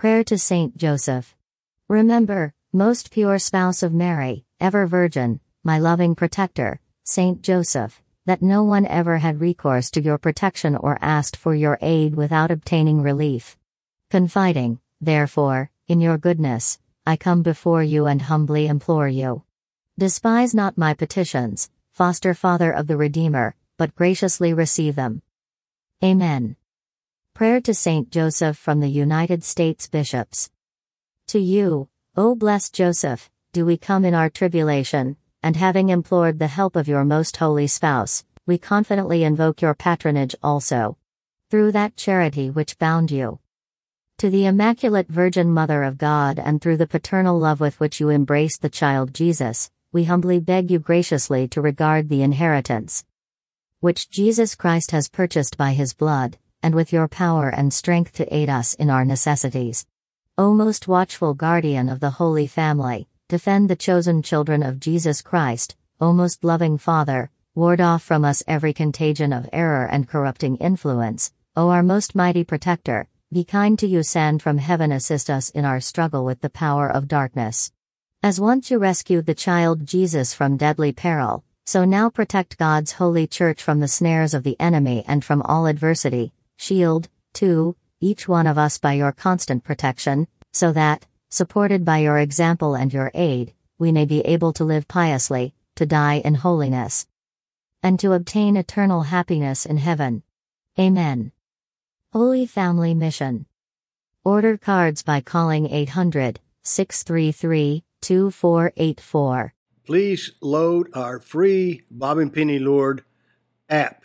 Prayer to Saint Joseph. Remember, most pure spouse of Mary, ever virgin, my loving protector, Saint Joseph, that no one ever had recourse to your protection or asked for your aid without obtaining relief. Confiding, therefore, in your goodness, I come before you and humbly implore you. Despise not my petitions, foster father of the Redeemer, but graciously receive them. Amen. Prayer to Saint Joseph from the United States Bishops. To you, O blessed Joseph, do we come in our tribulation, and having implored the help of your most holy spouse, we confidently invoke your patronage also. Through that charity which bound you. To the Immaculate Virgin Mother of God and through the paternal love with which you embraced the child Jesus, we humbly beg you graciously to regard the inheritance which Jesus Christ has purchased by his blood, and with your power and strength to aid us in our necessities. O most watchful guardian of the Holy Family, defend the chosen children of Jesus Christ, O most loving Father, ward off from us every contagion of error and corrupting influence, O our most mighty protector, be kind to you send from heaven assist us in our struggle with the power of darkness. As once you rescued the child Jesus from deadly peril, so now protect God's holy church from the snares of the enemy and from all adversity, shield, too, each one of us by your constant protection, so that, supported by your example and your aid, we may be able to live piously, to die in holiness, and to obtain eternal happiness in heaven. Amen. Holy Family Mission. Order cards by calling 800 633 2484. Please load our free Bob and Penny Lord app.